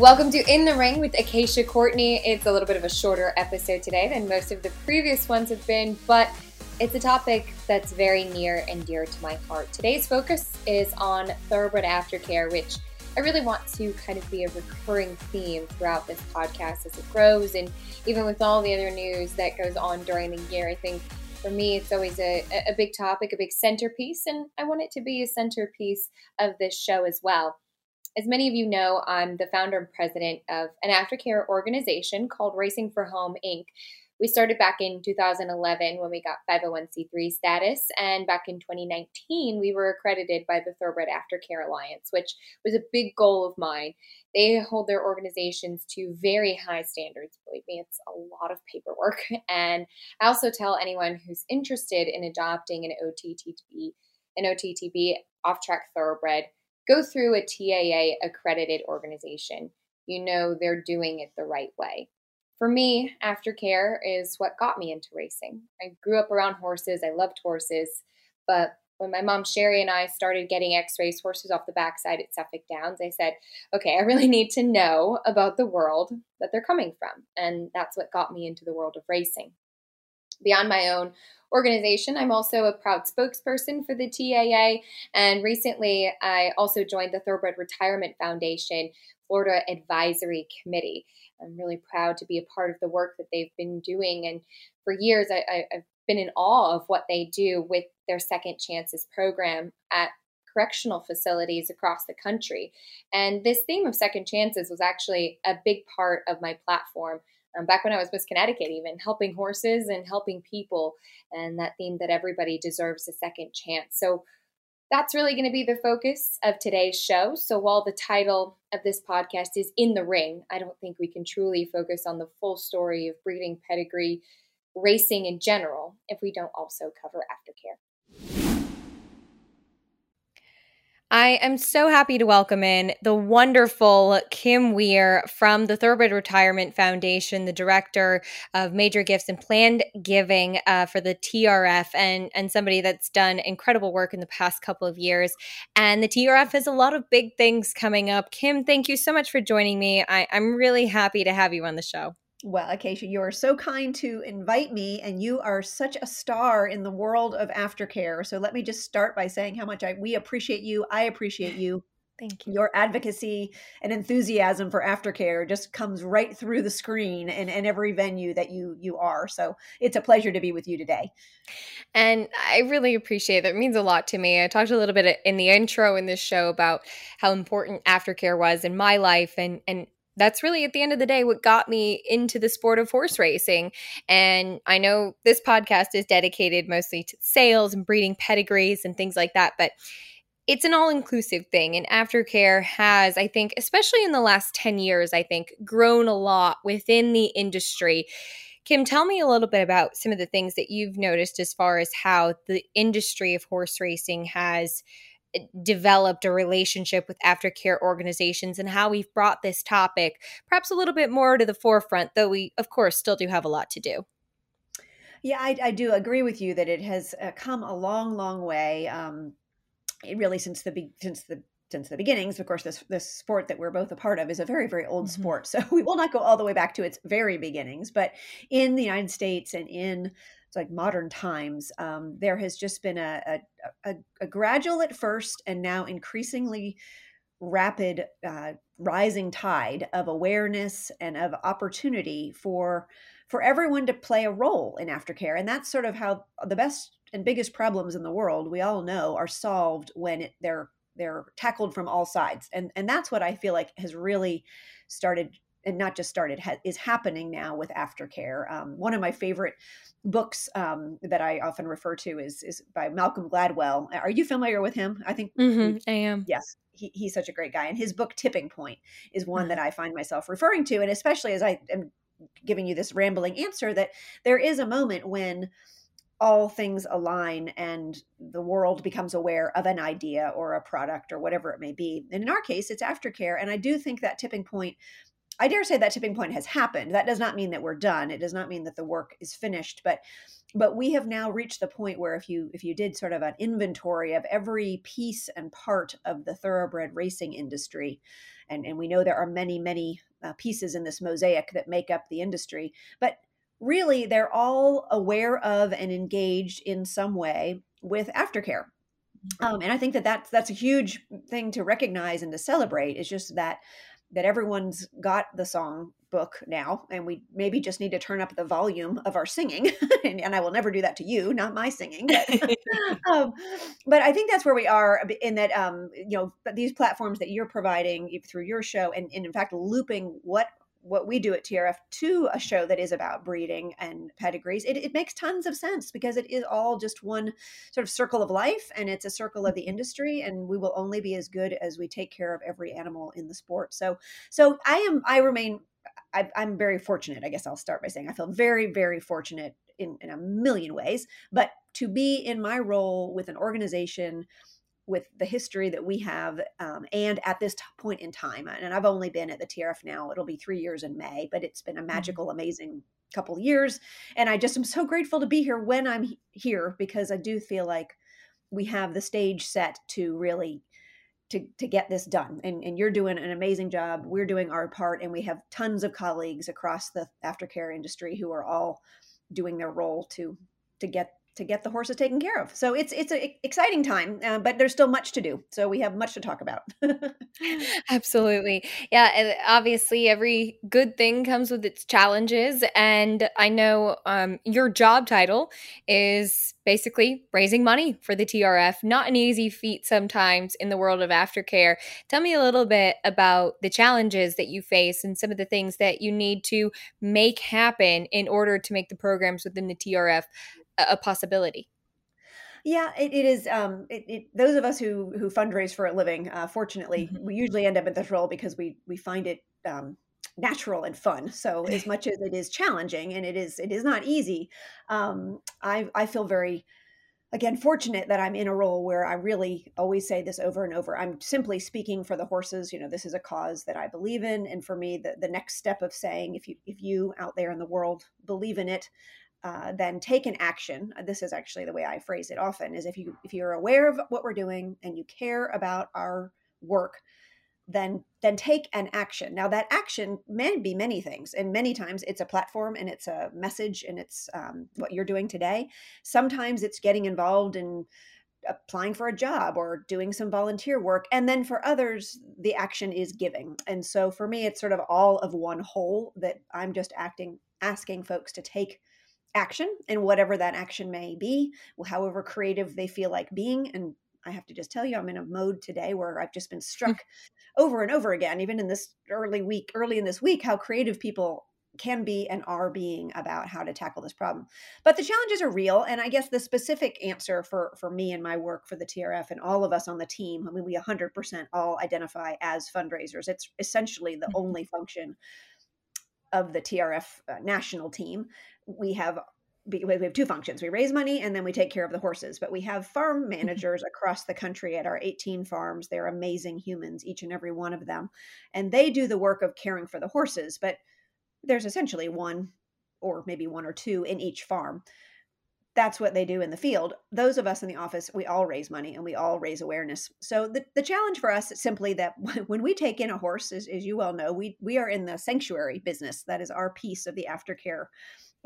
Welcome to In the Ring with Acacia Courtney. It's a little bit of a shorter episode today than most of the previous ones have been, but it's a topic that's very near and dear to my heart. Today's focus is on thoroughbred aftercare, which I really want to kind of be a recurring theme throughout this podcast as it grows. And even with all the other news that goes on during the year, I think for me, it's always a, a big topic, a big centerpiece, and I want it to be a centerpiece of this show as well. As many of you know, I'm the founder and president of an aftercare organization called Racing for Home Inc. We started back in 2011 when we got 501c3 status, and back in 2019, we were accredited by the Thoroughbred Aftercare Alliance, which was a big goal of mine. They hold their organizations to very high standards. Believe me, it's a lot of paperwork. And I also tell anyone who's interested in adopting an OTTB, an OTTB off track thoroughbred go through a TAA accredited organization. You know they're doing it the right way. For me, aftercare is what got me into racing. I grew up around horses, I loved horses, but when my mom Sherry and I started getting X race horses off the backside at Suffolk Downs, I said, okay, I really need to know about the world that they're coming from. And that's what got me into the world of racing. Beyond my own organization. I'm also a proud spokesperson for the TAA. And recently, I also joined the Thoroughbred Retirement Foundation Florida Advisory Committee. I'm really proud to be a part of the work that they've been doing. And for years, I, have been in awe of what they do with their Second Chances program at correctional facilities across the country. And this theme of second chances was actually a big part of my platform um, back when I was Miss Connecticut, even helping horses and helping people, and that theme that everybody deserves a second chance. So that's really going to be the focus of today's show. So while the title of this podcast is In the Ring, I don't think we can truly focus on the full story of breeding pedigree, racing in general, if we don't also cover aftercare. I am so happy to welcome in the wonderful Kim Weir from the Thoroughbred Retirement Foundation, the director of major gifts and planned giving uh, for the TRF, and and somebody that's done incredible work in the past couple of years. And the TRF has a lot of big things coming up. Kim, thank you so much for joining me. I, I'm really happy to have you on the show. Well, Acacia, you are so kind to invite me, and you are such a star in the world of aftercare. So let me just start by saying how much I we appreciate you. I appreciate you. Thank you. Your advocacy and enthusiasm for aftercare just comes right through the screen and, and every venue that you you are. So it's a pleasure to be with you today. And I really appreciate that. It means a lot to me. I talked a little bit in the intro in this show about how important aftercare was in my life and and that's really at the end of the day what got me into the sport of horse racing. And I know this podcast is dedicated mostly to sales and breeding pedigrees and things like that, but it's an all inclusive thing. And aftercare has, I think, especially in the last 10 years, I think, grown a lot within the industry. Kim, tell me a little bit about some of the things that you've noticed as far as how the industry of horse racing has developed a relationship with aftercare organizations and how we've brought this topic perhaps a little bit more to the forefront, though we, of course, still do have a lot to do. Yeah, I, I do agree with you that it has uh, come a long, long way. Um, really since the since the since the beginnings. Of course, this this sport that we're both a part of is a very very old mm-hmm. sport, so we will not go all the way back to its very beginnings. But in the United States and in like modern times, um, there has just been a, a, a, a, gradual at first and now increasingly rapid uh, rising tide of awareness and of opportunity for for everyone to play a role in aftercare and that's sort of how the best and biggest problems in the world we all know are solved when it, they're they're tackled from all sides and and that's what i feel like has really started and not just started ha- is happening now with aftercare. Um, one of my favorite books um, that I often refer to is is by Malcolm Gladwell. Are you familiar with him? I think mm-hmm, I am. Yes, he, he's such a great guy, and his book Tipping Point is one that mm-hmm. I find myself referring to, and especially as I am giving you this rambling answer that there is a moment when all things align and the world becomes aware of an idea or a product or whatever it may be. And in our case, it's aftercare. And I do think that tipping point I dare say that tipping point has happened. That does not mean that we're done. It does not mean that the work is finished, but but we have now reached the point where if you if you did sort of an inventory of every piece and part of the thoroughbred racing industry, and and we know there are many many uh, pieces in this mosaic that make up the industry, but really they're all aware of and engaged in some way with aftercare um, and I think that that's that's a huge thing to recognize and to celebrate. Is just that that everyone's got the song book now, and we maybe just need to turn up the volume of our singing. and, and, I will never do that to you, not my singing. But, um, but I think that's where we are in that um, you know these platforms that you're providing through your show, and, and in fact looping what what we do at TRF to a show that is about breeding and pedigrees, it, it, makes tons of sense because it is all just one sort of circle of life and it's a circle of the industry and we will only be as good as we take care of every animal in the sport. So, so I am, I remain, I, am very fortunate. I guess I'll start by saying I feel very, very fortunate in, in a million ways, but to be in my role with an organization with the history that we have um, and at this t- point in time and i've only been at the trf now it'll be three years in may but it's been a mm-hmm. magical amazing couple years and i just am so grateful to be here when i'm here because i do feel like we have the stage set to really to, to get this done and, and you're doing an amazing job we're doing our part and we have tons of colleagues across the aftercare industry who are all doing their role to to get to get the horses taken care of. So it's it's an exciting time, uh, but there's still much to do. So we have much to talk about. Absolutely, yeah. Obviously, every good thing comes with its challenges, and I know um, your job title is basically raising money for the TRF. Not an easy feat sometimes in the world of aftercare. Tell me a little bit about the challenges that you face and some of the things that you need to make happen in order to make the programs within the TRF a possibility. Yeah, it, it is. Um, it, it, those of us who who fundraise for a living, uh, fortunately, mm-hmm. we usually end up in this role because we we find it um, natural and fun. So as much as it is challenging and it is it is not easy, um, I I feel very again fortunate that I'm in a role where I really always say this over and over. I'm simply speaking for the horses. You know, this is a cause that I believe in, and for me, the the next step of saying if you if you out there in the world believe in it, uh, then take an action. Uh, this is actually the way i phrase it often is if you if you're aware of what we're doing and you care about our work then then take an action. Now that action may be many things and many times it's a platform and it's a message and it's um, what you're doing today. Sometimes it's getting involved in applying for a job or doing some volunteer work and then for others the action is giving. And so for me it's sort of all of one whole that i'm just acting asking folks to take action and whatever that action may be, however creative they feel like being. And I have to just tell you, I'm in a mode today where I've just been hmm. struck over and over again, even in this early week, early in this week, how creative people can be and are being about how to tackle this problem. But the challenges are real. And I guess the specific answer for, for me and my work for the TRF and all of us on the team, I mean, we 100% all identify as fundraisers. It's essentially the mm-hmm. only function of the TRF uh, national team we have we have two functions. We raise money and then we take care of the horses. But we have farm mm-hmm. managers across the country at our 18 farms. They're amazing humans, each and every one of them. And they do the work of caring for the horses. But there's essentially one or maybe one or two in each farm. That's what they do in the field. Those of us in the office, we all raise money and we all raise awareness. So the, the challenge for us is simply that when we take in a horse, as, as you well know, we, we are in the sanctuary business. That is our piece of the aftercare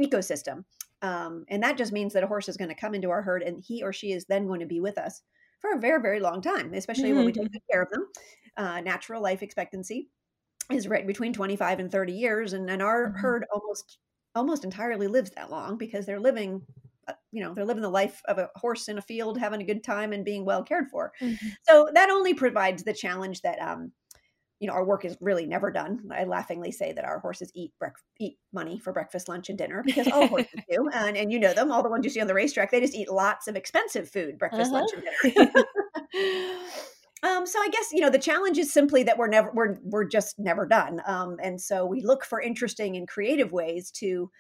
ecosystem. Um, and that just means that a horse is going to come into our herd and he or she is then going to be with us for a very, very long time, especially mm-hmm. when we take mm-hmm. care of them. Uh, natural life expectancy is right between 25 and 30 years. And, and our mm-hmm. herd almost almost entirely lives that long because they're living uh, you know they're living the life of a horse in a field having a good time and being well cared for mm-hmm. so that only provides the challenge that um, you know, our work is really never done. I laughingly say that our horses eat brec- eat money for breakfast, lunch, and dinner because all horses do, and, and you know them. All the ones you see on the racetrack, they just eat lots of expensive food, breakfast, uh-huh. lunch, and dinner. um, so I guess you know the challenge is simply that we're never we're we're just never done, um, and so we look for interesting and creative ways to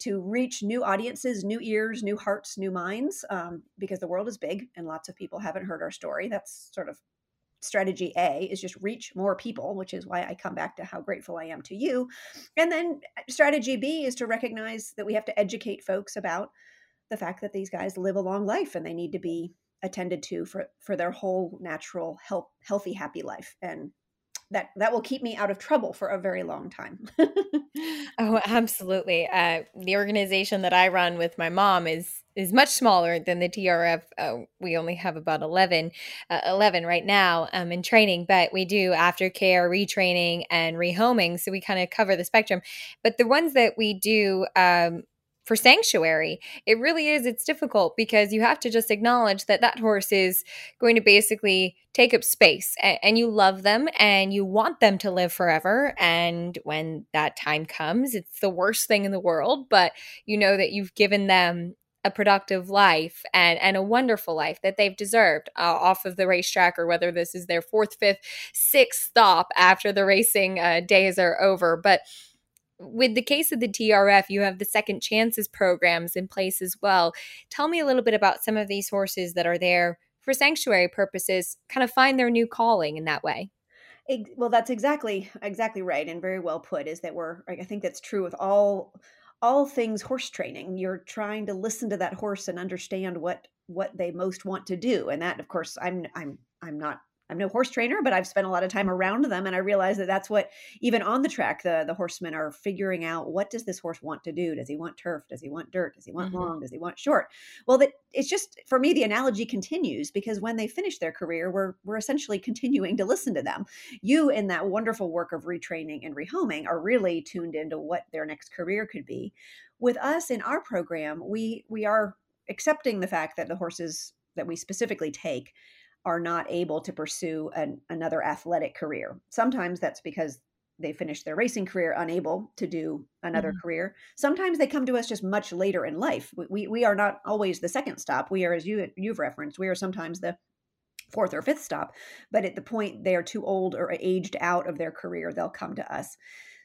to reach new audiences, new ears, new hearts, new minds, um, because the world is big and lots of people haven't heard our story. That's sort of strategy A is just reach more people, which is why I come back to how grateful I am to you. And then uh, strategy B is to recognize that we have to educate folks about the fact that these guys live a long life and they need to be attended to for for their whole natural health healthy happy life and that that will keep me out of trouble for a very long time. oh, absolutely. Uh, the organization that I run with my mom is is much smaller than the TRF. Uh, we only have about 11, uh, 11 right now um, in training, but we do aftercare, retraining, and rehoming. So we kind of cover the spectrum. But the ones that we do um, for sanctuary it really is it's difficult because you have to just acknowledge that that horse is going to basically take up space and, and, you love them and you want them to live forever and when that time comes it's the worst thing in the world but you know that you've given them a productive life and and a wonderful life that they've deserved uh, off of the racetrack or whether this is their fourth fifth sixth stop after the racing uh, days are over but with the case of the TRF, you have the second chances programs in place as well. Tell me a little bit about some of these horses that are there for sanctuary purposes, kind of find their new calling in that way. Well, that's exactly exactly right, and very well put. Is that we're I think that's true with all all things horse training. You're trying to listen to that horse and understand what what they most want to do, and that, of course, I'm I'm I'm not I'm no horse trainer, but I've spent a lot of time around them, and I realize that that's what even on the track the the horsemen are figuring out. What does this horse want to do? Does he want turf? Does he want dirt? Does he want mm-hmm. long? Does he want short? Well, that it's just for me the analogy continues because when they finish their career, we're we're essentially continuing to listen to them. You in that wonderful work of retraining and rehoming are really tuned into what their next career could be. With us in our program, we we are accepting the fact that the horses that we specifically take are not able to pursue an, another athletic career. Sometimes that's because they finish their racing career unable to do another mm-hmm. career. Sometimes they come to us just much later in life. We, we are not always the second stop. We are, as you you've referenced, we are sometimes the fourth or fifth stop. But at the point they are too old or aged out of their career, they'll come to us.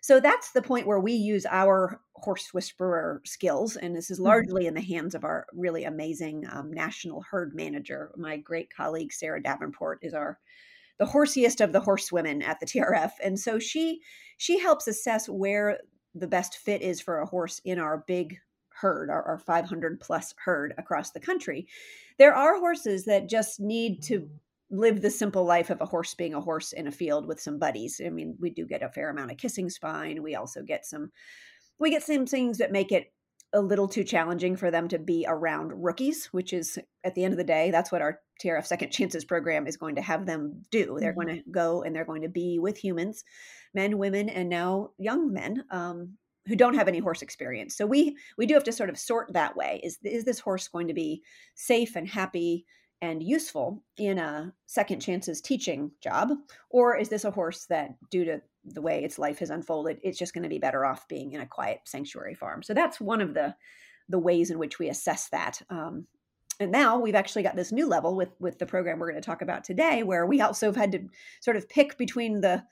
So that's the point where we use our horse whisperer skills. And this is mm-hmm. largely in the hands of our really amazing um, national herd manager. My great colleague, Sarah Davenport, is our the horsiest of the horsewomen at the TRF. And so she she helps assess where the best fit is for a horse in our big herd, our, our 500 plus herd across the country. There are horses that just need to live the simple life of a horse being a horse in a field with some buddies. I mean, we do get a fair amount of kissing spine. We also get some we get some things that make it a little too challenging for them to be around rookies, which is at the end of the day, that's what our TRF Second Chances program is going to have them do. They're mm-hmm. going to go and they're going to be with humans, men, women, and now young men um, who don't have any horse experience. So we we do have to sort of sort that way. Is is this horse going to be safe and happy and useful in a second chances teaching job or is this a horse that due to the way its life has unfolded it's just going to be better off being in a quiet sanctuary farm so that's one of the the ways in which we assess that um, and now we've actually got this new level with with the program we're going to talk about today where we also have had to sort of pick between the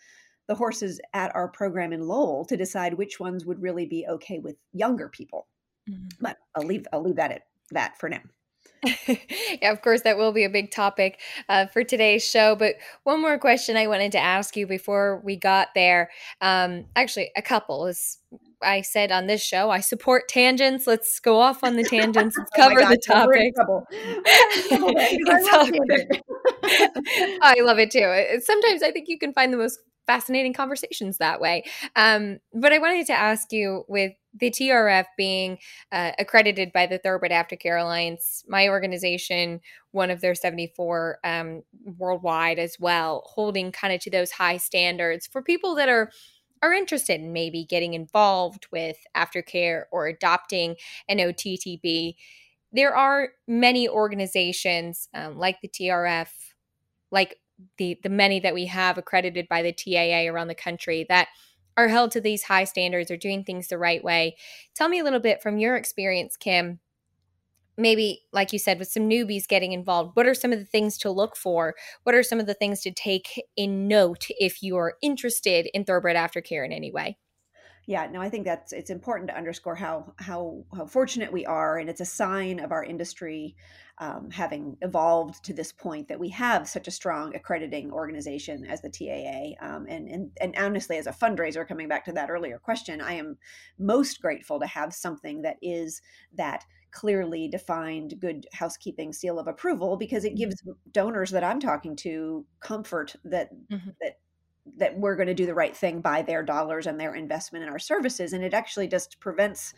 the horses at our program in Lowell to decide which ones would really be okay with younger people. Mm-hmm. But I'll leave I'll leave that at that for now. yeah, of course, that will be a big topic uh, for today's show. But one more question I wanted to ask you before we got there. Um, actually, a couple. As I said on this show, I support tangents. Let's go off on the tangents. Let's oh cover oh the topic. I love it too. Sometimes I think you can find the most fascinating conversations that way. Um, but I wanted to ask you with the TRF being uh, accredited by the Thoroughbred Aftercare Alliance, my organization, one of their 74 um, worldwide as well, holding kind of to those high standards for people that are are interested in maybe getting involved with aftercare or adopting an OTTB. There are many organizations um, like the TRF, like the the many that we have accredited by the TAA around the country that are held to these high standards or doing things the right way. Tell me a little bit from your experience, Kim. Maybe, like you said, with some newbies getting involved, what are some of the things to look for? What are some of the things to take in note if you are interested in thoroughbred aftercare in any way? Yeah no i think that's it's important to underscore how how how fortunate we are and it's a sign of our industry um, having evolved to this point that we have such a strong accrediting organization as the taa um, and, and and honestly as a fundraiser coming back to that earlier question i am most grateful to have something that is that clearly defined good housekeeping seal of approval because it mm-hmm. gives donors that i'm talking to comfort that mm-hmm. that that we're going to do the right thing by their dollars and their investment in our services and it actually just prevents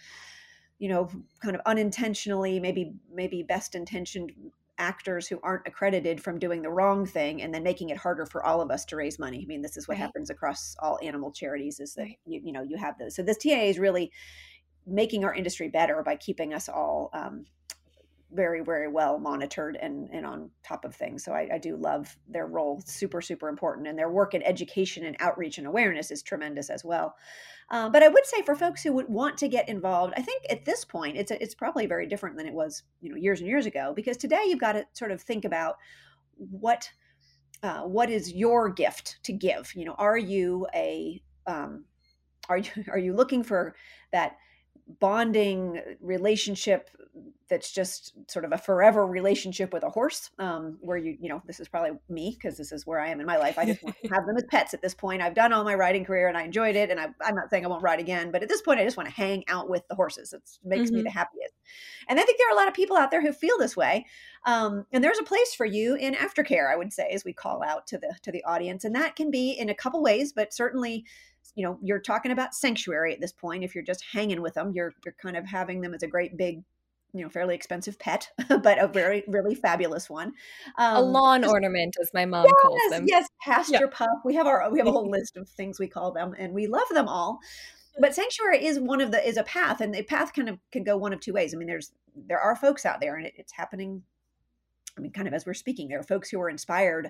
you know kind of unintentionally maybe maybe best intentioned actors who aren't accredited from doing the wrong thing and then making it harder for all of us to raise money i mean this is what right. happens across all animal charities is that right. you, you know you have those so this taa is really making our industry better by keeping us all um, very very well monitored and and on top of things. So I, I, do love their role super super important and their work in education and outreach and awareness is tremendous as well. Um, but i would say for folks who would want to get involved i think at this point it's it's probably very different than it was you know years and years ago because today you've got to sort of think about what uh, what is your gift to give? You know are you a um, are you are you looking for that bonding relationship that's just sort of a forever relationship with a horse um, where you you know this is probably me because this is where i am in my life. I just want to have them as pets at this point. I've done all my riding career and i enjoyed it and I, am not saying i won't ride again but at this point i just want to hang out with the horses. It makes mm-hmm. me the happiest. And i think there are a lot of people out there who feel this way um, and there's a place for you in aftercare i would say as we call out to the to the audience. And that can be in a couple ways but certainly you know you're talking about sanctuary at this point if you're just hanging with them you're you're kind of having them as a great big you know fairly expensive pet but a very really fabulous one um, a lawn just, ornament as my mom yes, calls them yes pasture yeah. pup we have our we have a whole list of things we call them and we love them all but sanctuary is one of the is a path and the path kind of can go one of two ways i mean there's there are folks out there and it, it's happening I mean, kind of as we're speaking, there are folks who are inspired.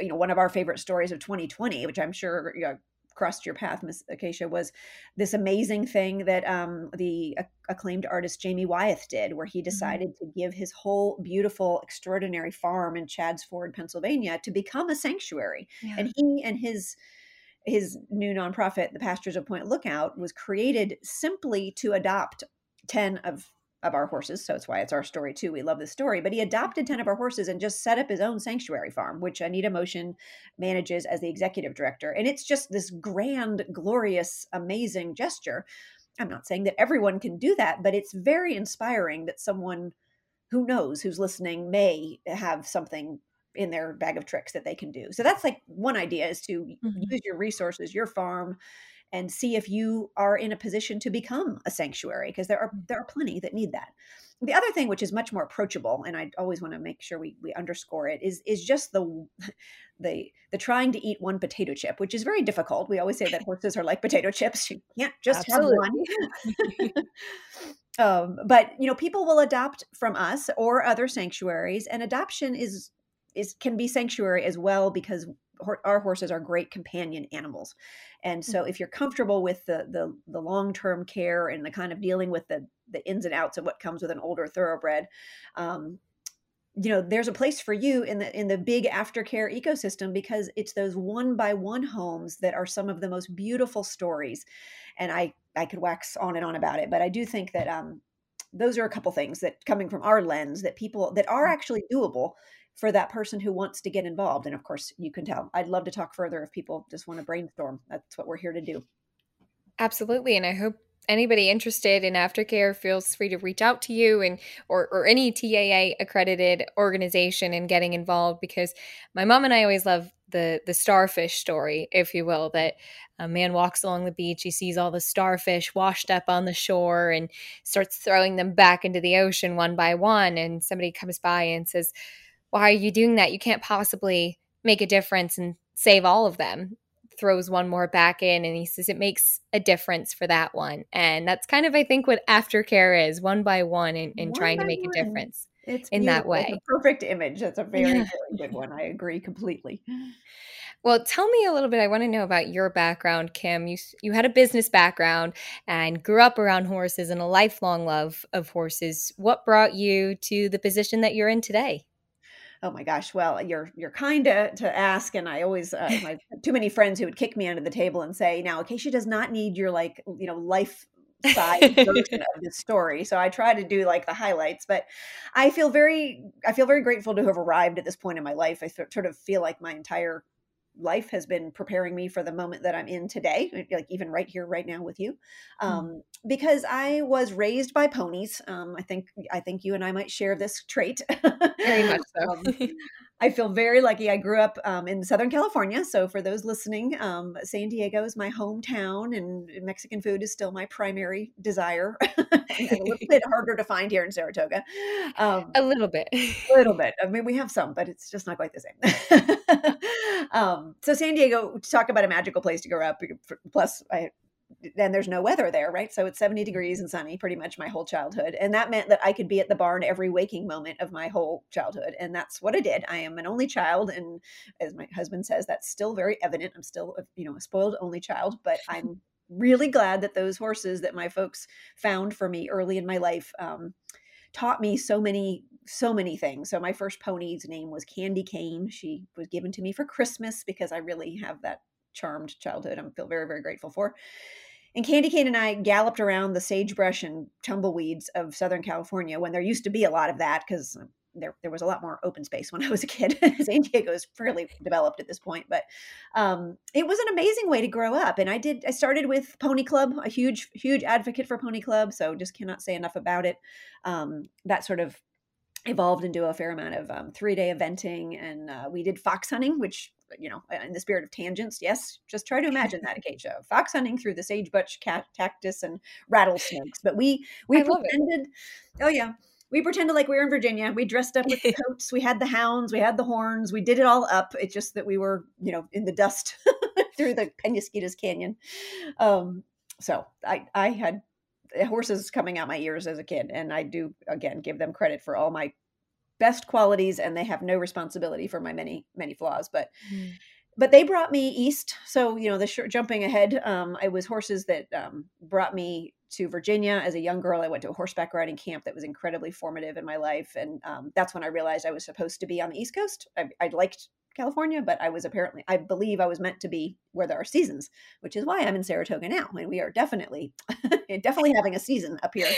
You know, one of our favorite stories of 2020, which I'm sure you know, crossed your path, Miss Acacia, was this amazing thing that um, the acclaimed artist Jamie Wyeth did, where he mm-hmm. decided mm-hmm. to give his whole beautiful, extraordinary farm in Chadds Ford, Pennsylvania, to become a sanctuary. Yeah. And he and his his new nonprofit, the Pastures of Point Lookout, was created simply to adopt 10 of of our horses. So it's why it's our story too. We love this story. But he adopted 10 of our horses and just set up his own sanctuary farm, which Anita Motion manages as the executive director. And it's just this grand, glorious, amazing gesture. I'm not saying that everyone can do that, but it's very inspiring that someone who knows who's listening may have something in their bag of tricks that they can do. So that's like one idea is to mm-hmm. use your resources, your farm, and see if you are in a position to become a sanctuary because there are mm. there are plenty that need that the other thing which is much more approachable and i always want to make sure we, we underscore it is is just the the the trying to eat one potato chip which is very difficult we always say that horses are like potato chips you can't just Absolutely. have one um, but you know people will adopt from us or other sanctuaries and adoption is is can be sanctuary as well because our horses are great companion animals and so mm-hmm. if you're comfortable with the the, the long-term care and the kind of dealing with the the ins and outs of what comes with an older thoroughbred um, you know there's a place for you in the in the big aftercare ecosystem because it's those one by one homes that are some of the most beautiful stories and i i could wax on and on about it but i do think that um those are a couple things that coming from our lens that people that are mm. actually doable for that person who wants to get involved. And of course, you can tell. I'd love to talk further if people just want to brainstorm. That's what we're here to do. Absolutely. And I hope anybody interested in aftercare feels free to reach out to you and or, or any TAA accredited organization and getting involved because my mom and I always love the the starfish story, if you will, that a man walks along the beach, he sees all the starfish washed up on the shore and starts throwing them back into the ocean one by one and somebody comes by and says, why are you doing that? You can't possibly make a difference and save all of them. Throws one more back in and he says it makes a difference for that one. And that's kind of, I think, what aftercare is one by one and, and one trying to make one. a difference it's in that way. It's a perfect image. That's a very, very good one. I agree completely. Well, tell me a little bit. I want to know about your background, Kim. You you had a business background and grew up around horses and a lifelong love of horses. What brought you to the position that you're in today? Oh my gosh! Well, you're you're kind to, to ask, and I always uh, my too many friends who would kick me under the table and say, "Now, Acacia does not need your like you know life side version of this story. So I try to do like the highlights, but I feel very I feel very grateful to have arrived at this point in my life. I sort of feel like my entire life has been preparing me for the moment that I'm in today, like even right here, right now with you, hmm. um, mm. because I was raised by ponies. Um, I think I think you and I might share this trait. Very much so. um, I feel very lucky. I grew up um, in Southern California. So, for those listening, um, San Diego is my hometown, and Mexican food is still my primary desire. a little bit harder to find here in Saratoga. Um, a little bit. a little bit. I mean, we have some, but it's just not quite the same. Um, so, San Diego, talk about a magical place to grow up. Plus, I and there's no weather there, right? So it's 70 degrees and sunny pretty much my whole childhood. And that meant that I could be at the barn every waking moment of my whole childhood. And that's what I did. I am an only child. And as my husband says, that's still very evident. I'm still, you know, a spoiled only child, but I'm really glad that those horses that my folks found for me early in my life um, taught me so many so many things. So my first pony's name was Candy Cane. She was given to me for Christmas because I really have that charmed childhood. I feel very, very grateful for. And Candy Cane and I galloped around the sagebrush and tumbleweeds of Southern California when there used to be a lot of that because there, there was a lot more open space when I was a kid. San Diego is fairly developed at this point, but um, it was an amazing way to grow up. And I did, I started with Pony Club, a huge, huge advocate for Pony Club. So just cannot say enough about it. Um, that sort of evolved into a fair amount of um, three day eventing. And uh, we did fox hunting, which you know, in the spirit of tangents, yes, just try to imagine that Acacia. Fox hunting through the sagebrush cat, cactus and rattlesnakes. But we we pretended, oh yeah, we pretended like we were in Virginia. We dressed up with the coats. We had the hounds. We had the horns. We did it all up. It's just that we were, you know, in the dust through the Penasquitos Canyon. Um, so I I had horses coming out my ears as a kid, and I do again give them credit for all my best qualities and they have no responsibility for my many many flaws but mm. but they brought me east so you know the sh- jumping ahead um i was horses that um, brought me to virginia as a young girl i went to a horseback riding camp that was incredibly formative in my life and um, that's when i realized i was supposed to be on the east coast i, I liked california but i was apparently i believe i was meant to be where there are seasons which is why i'm in saratoga now and we are definitely definitely having a season up here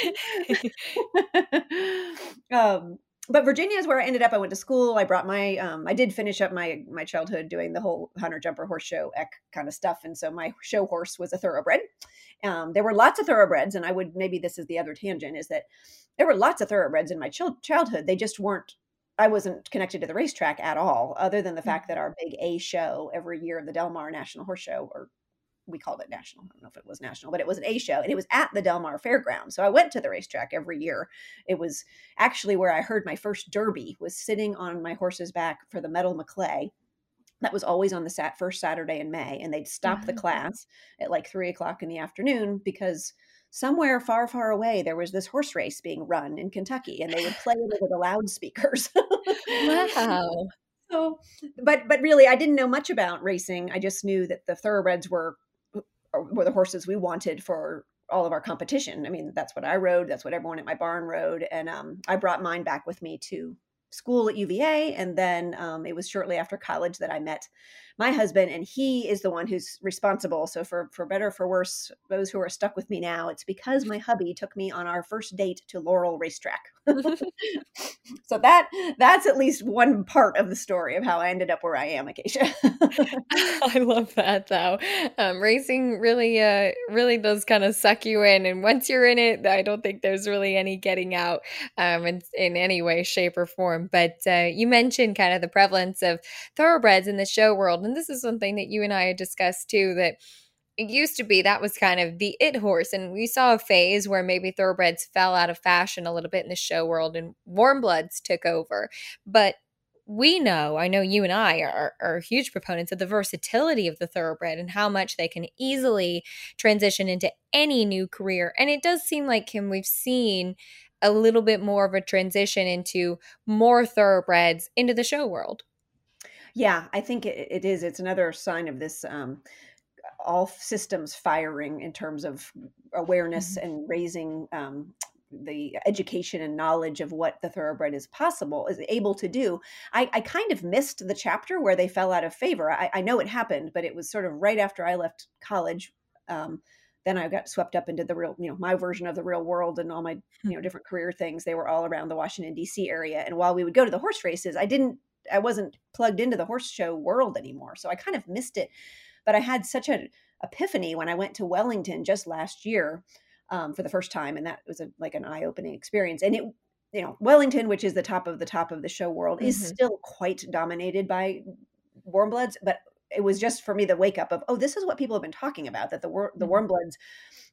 um but Virginia is where I ended up. I went to school. I brought my, um, I did finish up my my childhood doing the whole hunter jumper horse show eck kind of stuff, and so my show horse was a thoroughbred. Um, there were lots of thoroughbreds, and I would maybe this is the other tangent is that there were lots of thoroughbreds in my childhood. They just weren't. I wasn't connected to the racetrack at all, other than the mm. fact that our big A show every year, the Del Mar National Horse Show, or we called it national. I don't know if it was national, but it was an A show and it was at the Del Mar Fairground. So I went to the racetrack every year. It was actually where I heard my first derby was sitting on my horse's back for the Medal Maclay. That was always on the sat first Saturday in May. And they'd stop the mm-hmm. class at like three o'clock in the afternoon because somewhere far, far away, there was this horse race being run in Kentucky and they would play it over the loudspeakers. wow. So, but but really, I didn't know much about racing. I just knew that the thoroughbreds were were the horses we wanted for all of our competition. I mean, that's what I rode. That's what everyone at my barn rode. And um, I brought mine back with me to school at UVA. And then um, it was shortly after college that I met my husband, and he is the one who's responsible. So for for better for worse, those who are stuck with me now, it's because my hubby took me on our first date to Laurel Racetrack. so that that's at least one part of the story of how I ended up where I am, Acacia. I love that though. Um, racing really, uh, really does kind of suck you in, and once you're in it, I don't think there's really any getting out um, in, in any way, shape, or form. But uh, you mentioned kind of the prevalence of thoroughbreds in the show world and this is something that you and I had discussed too that it used to be that was kind of the it horse and we saw a phase where maybe thoroughbreds fell out of fashion a little bit in the show world and warm bloods took over but we know, I know you and I are, are huge proponents of the versatility of the thoroughbred and how much they can easily transition into any new career. And it does seem like, Kim, we've seen a little bit more of a transition into more thoroughbreds into the show world. Yeah, I think it, it is. It's another sign of this um, all systems firing in terms of awareness mm-hmm. and raising um, the education and knowledge of what the thoroughbred is possible is able to do i, I kind of missed the chapter where they fell out of favor I, I, know it happened but it was sort of right after i left college um, then i got swept up into the real you know my version of the real world and all my you know hmm. different career things they were all around the washington d.c area and while we would go to the horse races i didn't i wasn't plugged into the horse show world anymore so i kind of missed it but i had such an epiphany when i went to wellington just last year um, for the first time, and that was a, like an eye opening experience. And it, you know, Wellington, which is the top of the top of the show world, mm-hmm. is still quite dominated by warm bloods, but it was just for me the wake up of oh this is what people have been talking about that the war the mm-hmm. warm bloods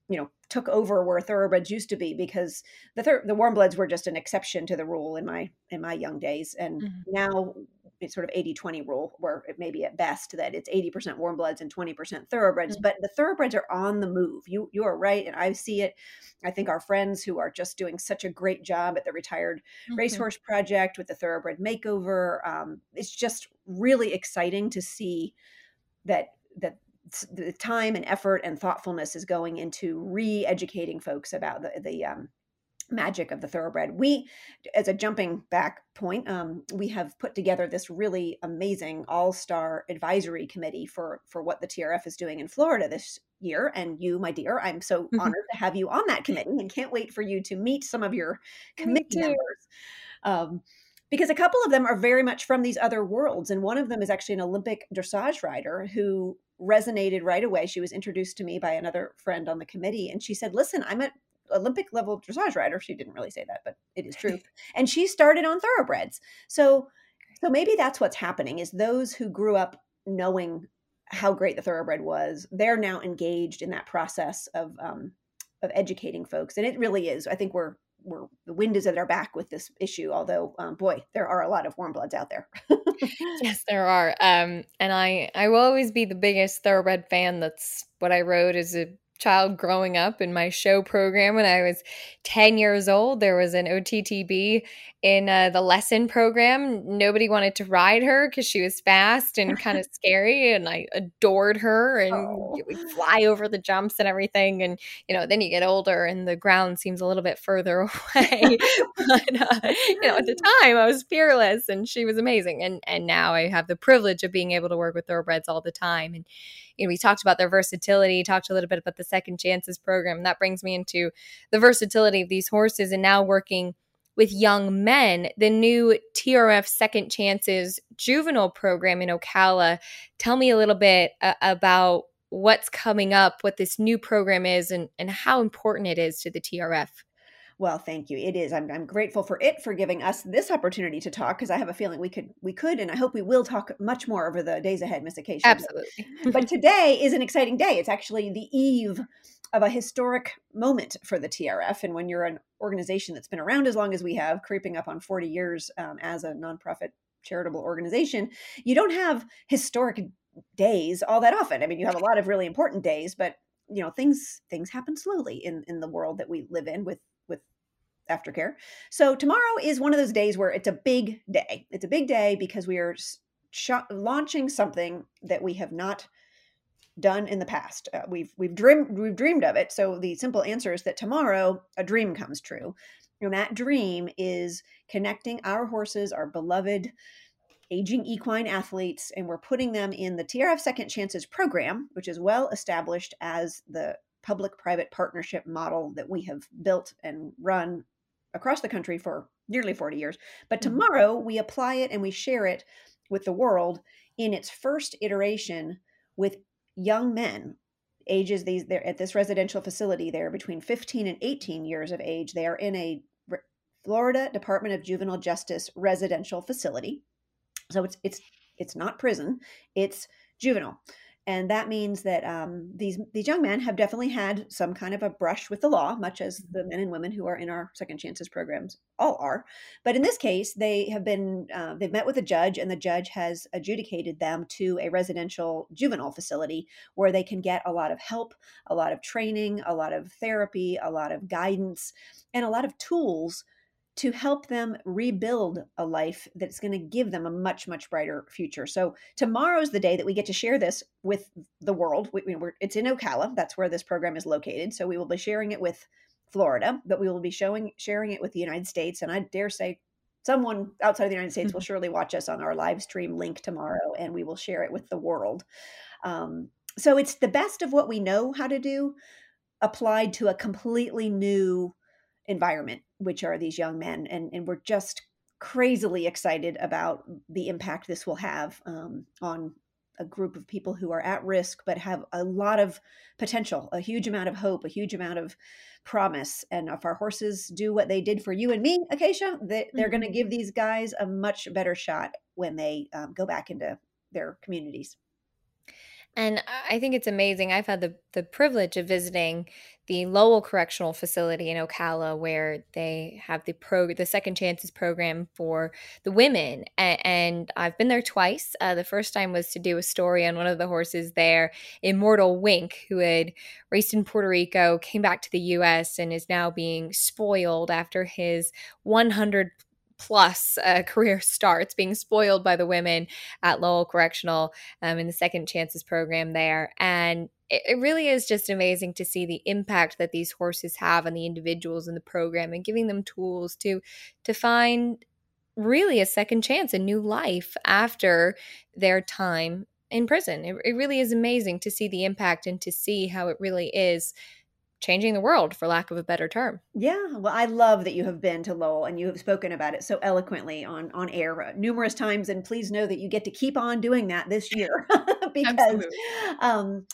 you know took over where thoroughbreds used to be because the thir- the warm bloods were just an exception to the rule in my in my young days and mm-hmm. now it's sort of 80 20 rule where it may be at best that it's 80% warm bloods and 20% thoroughbreds mm-hmm. but the thoroughbreds are on the move you you are right and i see it i think our friends who are just doing such a great job at the retired mm-hmm. racehorse project with the thoroughbred makeover um, it's just really exciting to see that that the time and effort and thoughtfulness is going into re-educating folks about the the um, magic of the thoroughbred. We, as a jumping back point, um, we have put together this really amazing all-star advisory committee for for what the TRF is doing in Florida this year. And you, my dear, I'm so mm-hmm. honored to have you on that committee, and can't wait for you to meet some of your committee members. Um, because a couple of them are very much from these other worlds, and one of them is actually an Olympic dressage rider who resonated right away. She was introduced to me by another friend on the committee, and she said, "Listen, I'm an Olympic level dressage rider. She didn't really say that, but it is true. and she started on thoroughbreds. So so maybe that's what's happening is those who grew up knowing how great the thoroughbred was, they're now engaged in that process of um, of educating folks. And it really is. I think we're we're the wind is at our back with this issue. Although, um, boy, there are a lot of warm bloods out there. yes, there are. Um, and I I will always be the biggest thoroughbred fan. That's what I wrote as a child growing up in my show program when I was 10 years old. There was an OTTB in uh, the lesson program. Nobody wanted to ride her because she was fast and kind of scary. And I adored her and oh. we fly over the jumps and everything. And, you know, then you get older and the ground seems a little bit further away. but, uh, you know, at the time I was fearless and she was amazing. And, and now I have the privilege of being able to work with thoroughbreds all the time. And, you know, we talked about their versatility, talked a little bit about the second chances program. That brings me into the versatility of these horses and now working with young men, the new TRF Second Chances juvenile program in Ocala. Tell me a little bit uh, about what's coming up, what this new program is, and, and how important it is to the TRF. Well, thank you. It is. I'm, I'm grateful for it for giving us this opportunity to talk because I have a feeling we could we could and I hope we will talk much more over the days ahead, Miss Acacia. Absolutely. but today is an exciting day. It's actually the eve of a historic moment for the TRF. And when you're an organization that's been around as long as we have, creeping up on 40 years um, as a nonprofit charitable organization, you don't have historic days all that often. I mean, you have a lot of really important days, but you know things things happen slowly in in the world that we live in with aftercare. So tomorrow is one of those days where it's a big day. It's a big day because we are sh- launching something that we have not done in the past. Uh, we've we've dreamed we've dreamed of it. So the simple answer is that tomorrow a dream comes true. And that dream is connecting our horses, our beloved aging equine athletes, and we're putting them in the TRF Second Chances program, which is well established as the public private partnership model that we have built and run across the country for nearly 40 years. But mm-hmm. tomorrow we apply it and we share it with the world in its first iteration with young men ages these they're at this residential facility they're between 15 and 18 years of age they are in a Florida Department of Juvenile Justice residential facility so it's it's it's not prison it's juvenile and that means that um, these these young men have definitely had some kind of a brush with the law, much as the men and women who are in our second chances programs all are. But in this case, they have been uh, they've met with a judge, and the judge has adjudicated them to a residential juvenile facility where they can get a lot of help, a lot of training, a lot of therapy, a lot of guidance, and a lot of tools to help them rebuild a life that's going to give them a much much brighter future. So tomorrow's the day that we get to share this with the world. We, it's in ocala. That's where this program is located. So we will be sharing it with Florida, but we will be showing sharing it with the United States, and I dare say someone outside of the United States will surely watch us on our live stream link tomorrow, and we will share it with the world. Um, so it's the best of what we know how to do applied to a completely new environment, which are these young men, and and we're just crazily excited about the impact this will have um, on a group of people who are at risk but have a lot of potential, a huge amount of hope, a huge amount of promise. And if our horses do what they did for you and me, Acacia, they, are mm-hmm. going to give these guys a much better shot when they um, go back into their communities. And I think it's amazing. I've had the, the privilege of visiting the Lowell Correctional Facility in Ocala, where they have the pro the Second Chances program for the women, and, and I've been there twice. Uh, the first time was to do a story on one of the horses there, Immortal Wink, who had raced in Puerto Rico, came back to the U.S. and is now being spoiled after his 100 plus uh, career starts, being spoiled by the women at Lowell Correctional um, in the Second Chances program there. And it, it really is just amazing to see the impact that these horses have on the individuals in the program and giving them tools to to find really a second chance, a new life after their time in prison. It, it really is amazing to see the impact and to see how it really is changing the world for lack of a better term. Yeah, well I love that you have been to Lowell and you have spoken about it so eloquently on on air uh, numerous times and please know that you get to keep on doing that this year because um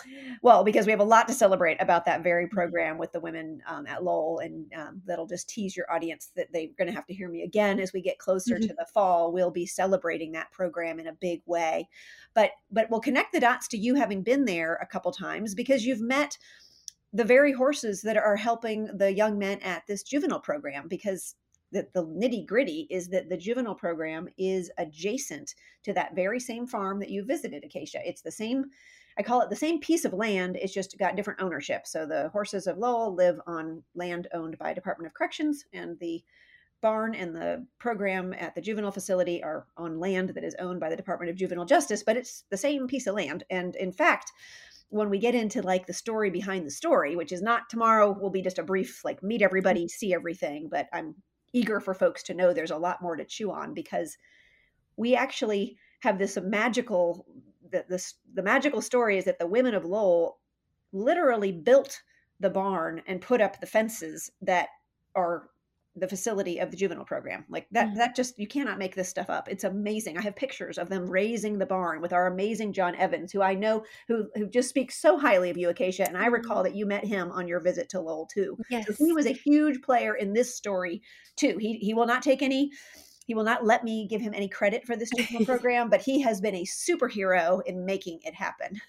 well because we have a lot to celebrate about that very mm-hmm. program with the women um, at Lowell and um, that'll just tease your audience that they're going to have to hear me again as we get closer mm-hmm. to the fall we'll be celebrating that program in a big way but but we'll connect the dots to you having been there a couple times because you've met the very horses that are helping the young men at this juvenile program because the, the nitty gritty is that the juvenile program is adjacent to that very same farm that you visited, Acacia. It's the same, I call it the same piece of land. It's just got different ownership. So the horses of Lowell live on land owned by Department of Corrections, and the barn and the program at the juvenile facility are on land that is owned by the Department of Juvenile Justice, but it's the same piece of land. And in fact, when we get into like the story behind the story, which is not tomorrow, will be just a brief like meet everybody, see everything. But I'm eager for folks to know there's a lot more to chew on because we actually have this magical the, this the magical story is that the women of Lowell literally built the barn and put up the fences that are the facility of the juvenile program like that mm-hmm. that just you cannot make this stuff up it's amazing i have pictures of them raising the barn with our amazing john evans who i know who who just speaks so highly of you acacia and i recall mm-hmm. that you met him on your visit to lowell too yes. so he was a huge player in this story too he he will not take any he will not let me give him any credit for this juvenile program, but he has been a superhero in making it happen.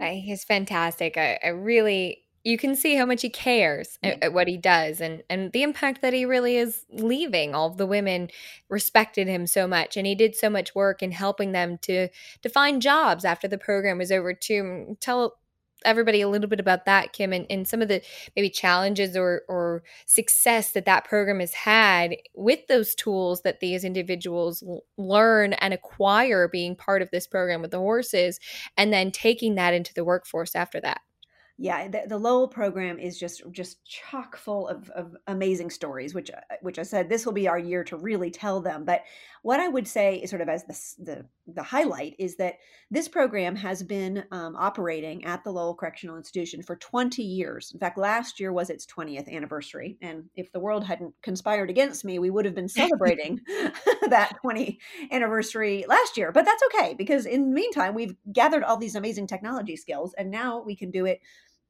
he's fantastic. I, I really you can see how much he cares yeah. at, at, what he does and and the impact that he really is leaving. All of the women respected him so much and he did so much work in helping them to to find jobs after the program was over to mm, tell everybody a little bit about that kim and, and some of the maybe challenges or or success that that program has had with those tools that these individuals learn and acquire being part of this program with the horses and then taking that into the workforce after that yeah, the, the Lowell program is just just chock full of, of amazing stories, which uh, which I said this will be our year to really tell them. But what I would say, is sort of as the the, the highlight, is that this program has been um, operating at the Lowell Correctional Institution for 20 years. In fact, last year was its 20th anniversary, and if the world hadn't conspired against me, we would have been celebrating that 20 anniversary last year. But that's okay because in the meantime, we've gathered all these amazing technology skills, and now we can do it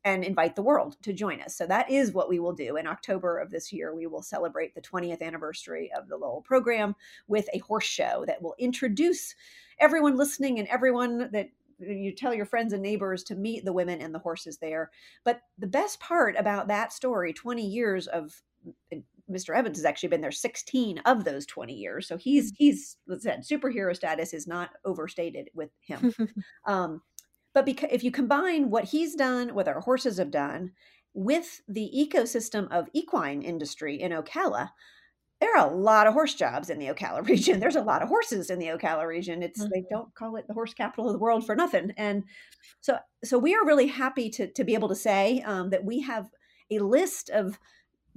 and invite the world to join us. So that is what we will do. In October of this year, we will celebrate the 20th anniversary of the Lowell program with a horse show that will introduce everyone listening and everyone that you tell your friends and neighbors to meet the women and the horses there. But the best part about that story, 20 years of Mr. Evans has actually been there 16 of those 20 years. So he's mm. he's let's said superhero status is not overstated with him. um, but because if you combine what he's done, what our horses have done, with the ecosystem of equine industry in Ocala, there are a lot of horse jobs in the Ocala region. There's a lot of horses in the Ocala region. It's mm-hmm. they don't call it the horse capital of the world for nothing. And so so we are really happy to to be able to say um, that we have a list of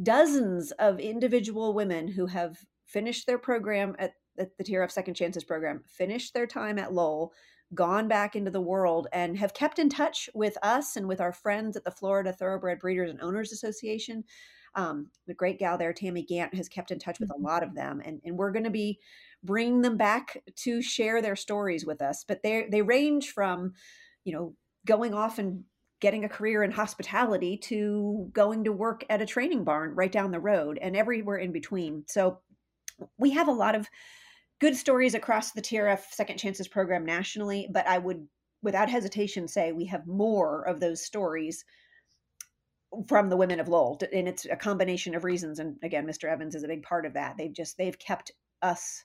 dozens of individual women who have finished their program at, at the TRF Second Chances program, finished their time at Lowell, gone back into the world, and have kept in touch with us and with our friends at the Florida Thoroughbred Breeders and Owners Association. Um, the great gal there, Tammy Gant, has kept in touch with a mm-hmm. lot of them, and, and we're going to be bringing them back to share their stories with us. But they they range from, you know, going off and getting a career in hospitality to going to work at a training barn right down the road and everywhere in between. So we have a lot of good stories across the TRF Second Chances program nationally, but I would without hesitation say we have more of those stories from the women of Lowell and it's a combination of reasons and again Mr. Evans is a big part of that. They've just they've kept us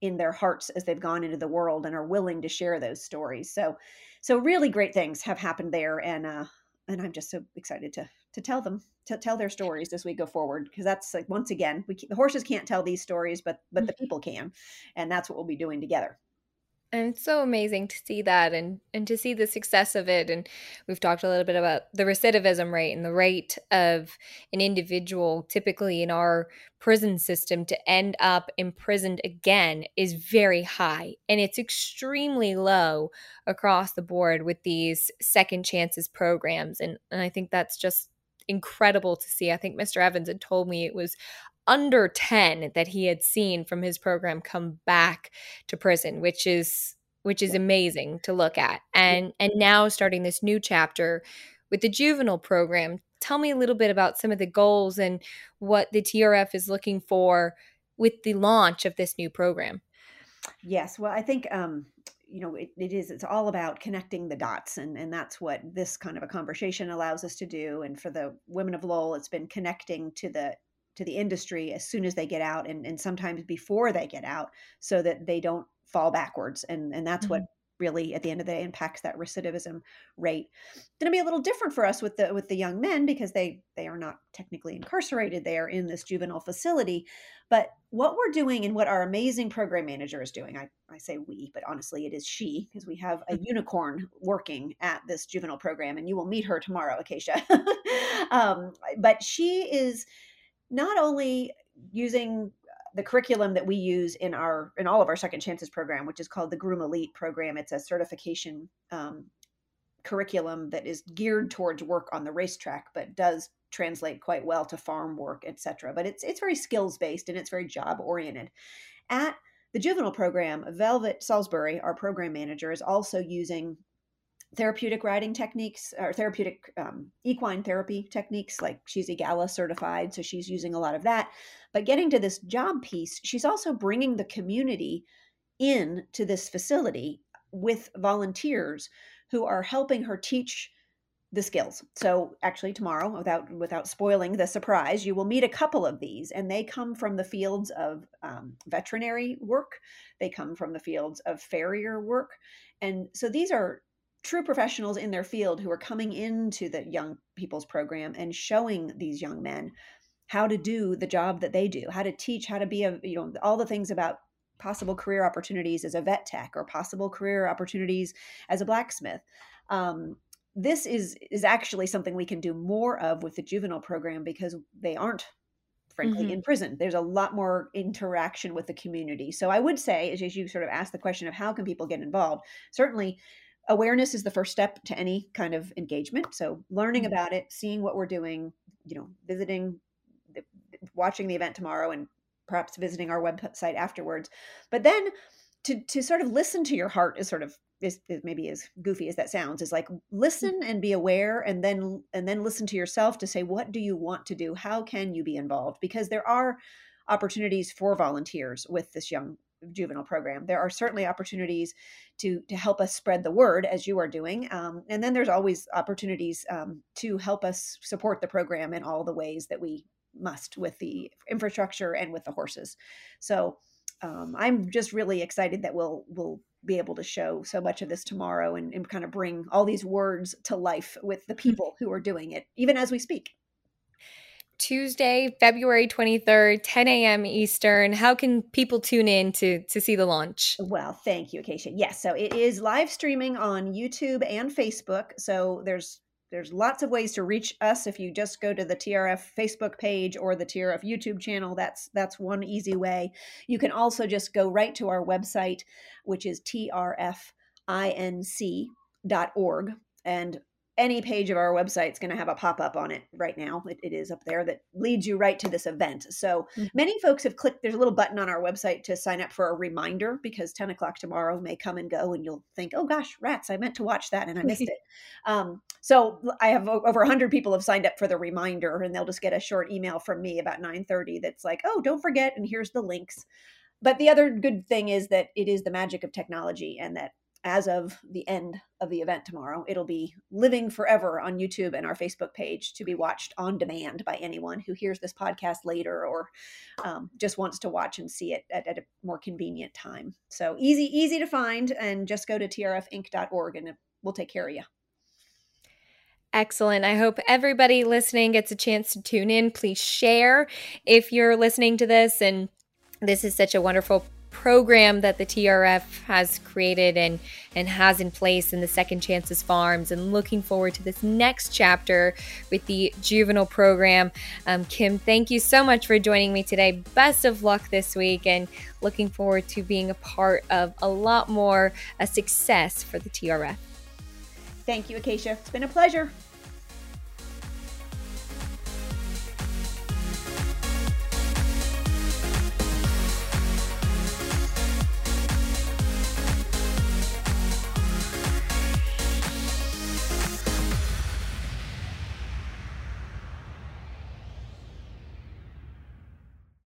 in their hearts as they've gone into the world and are willing to share those stories. So so really great things have happened there and uh and i'm just so excited to to tell them to tell their stories as we go forward because that's like once again we the horses can't tell these stories but but the mm-hmm. people can and that's what we'll be doing together and it's so amazing to see that and and to see the success of it. And we've talked a little bit about the recidivism rate and the rate of an individual typically in our prison system to end up imprisoned again is very high. And it's extremely low across the board with these second chances programs. And, and I think that's just incredible to see. I think Mr. Evans had told me it was under 10 that he had seen from his program come back to prison which is which is amazing to look at and and now starting this new chapter with the juvenile program tell me a little bit about some of the goals and what the trf is looking for with the launch of this new program yes well i think um you know it, it is it's all about connecting the dots and and that's what this kind of a conversation allows us to do and for the women of lowell it's been connecting to the to the industry as soon as they get out and, and sometimes before they get out so that they don't fall backwards and and that's mm-hmm. what really at the end of the day impacts that recidivism rate. Going to be a little different for us with the with the young men because they they are not technically incarcerated. They are in this juvenile facility. But what we're doing and what our amazing program manager is doing i, I say we but honestly it is she because we have a mm-hmm. unicorn working at this juvenile program and you will meet her tomorrow acacia. Um, but she is not only using the curriculum that we use in our in all of our second chances program which is called the groom elite program. It's a certification um, curriculum that is geared towards work on the racetrack but does translate quite well to farm work etc but it's it's very skills based and it's very job oriented at the juvenile program velvet salisbury our program manager is also using therapeutic riding techniques or therapeutic um, equine therapy techniques like she's EAGALA certified so she's using a lot of that. But getting to this job piece she's also bringing the community in to this facility with volunteers who are helping her teach the skills. So actually tomorrow without without spoiling the surprise you will meet a couple of these and they come from the fields of um, veterinary work. They come from the fields of farrier work. And so these are true professionals in their field who are coming into the young people's program and showing these young men how to do the job that they do, how to teach, how to be a, you know, all the things about possible career opportunities as a vet tech or possible career opportunities as a blacksmith. Um, this is is actually something we can do more of with the juvenile program because they aren't frankly mm-hmm. in prison there's a lot more interaction with the community so i would say as you sort of ask the question of how can people get involved certainly awareness is the first step to any kind of engagement so learning mm-hmm. about it seeing what we're doing you know visiting the, watching the event tomorrow and perhaps visiting our website afterwards but then to to sort of listen to your heart is sort of is, is maybe as goofy as that sounds is like listen mm-hmm. and be aware and then and then listen to yourself to say what do you want to do how can you be involved because there are opportunities for volunteers with this young juvenile program. There are certainly opportunities to to help us spread the word as you are doing, um, and then there's always opportunities um, to help us support the program in all the ways that we must with the infrastructure and with the horses. So um, I'm just really excited that we'll we'll be able to show so much of this tomorrow and, and kind of bring all these words to life with the mm-hmm. people who are doing it, even as we speak. Tuesday, February 23rd, 10 a.m. Eastern. How can people tune in to, to see the launch? Well, thank you, Acacia. Yes, so it is live streaming on YouTube and Facebook. So there's there's lots of ways to reach us if you just go to the TRF Facebook page or the TRF YouTube channel. That's that's one easy way. You can also just go right to our website, which is trfinc.org, and any page of our website is going to have a pop up on it right now. It, it is up there that leads you right to this event. So mm-hmm. many folks have clicked, there's a little button on our website to sign up for a reminder because 10 o'clock tomorrow may come and go and you'll think, oh gosh, rats, I meant to watch that and I missed it. Um, so I have over 100 people have signed up for the reminder and they'll just get a short email from me about 9.30 that's like, oh, don't forget, and here's the links. But the other good thing is that it is the magic of technology and that as of the end of the event tomorrow. It'll be living forever on YouTube and our Facebook page to be watched on demand by anyone who hears this podcast later or um, just wants to watch and see it at, at, a more convenient time. So easy, easy to find, and just go to trfinc.org and we'll take care of you. Excellent. I hope everybody listening gets a chance to tune in. Please share if you're listening to this and this is such a wonderful program that the TRF has created and and has in place in the Second Chances Farms, and looking forward to this next chapter with the juvenile program. Um, Kim, thank you so much for joining me today. Best of luck this week, and looking forward to being a part of a lot more a success for the TRF. Thank you, Acacia. It's been a pleasure.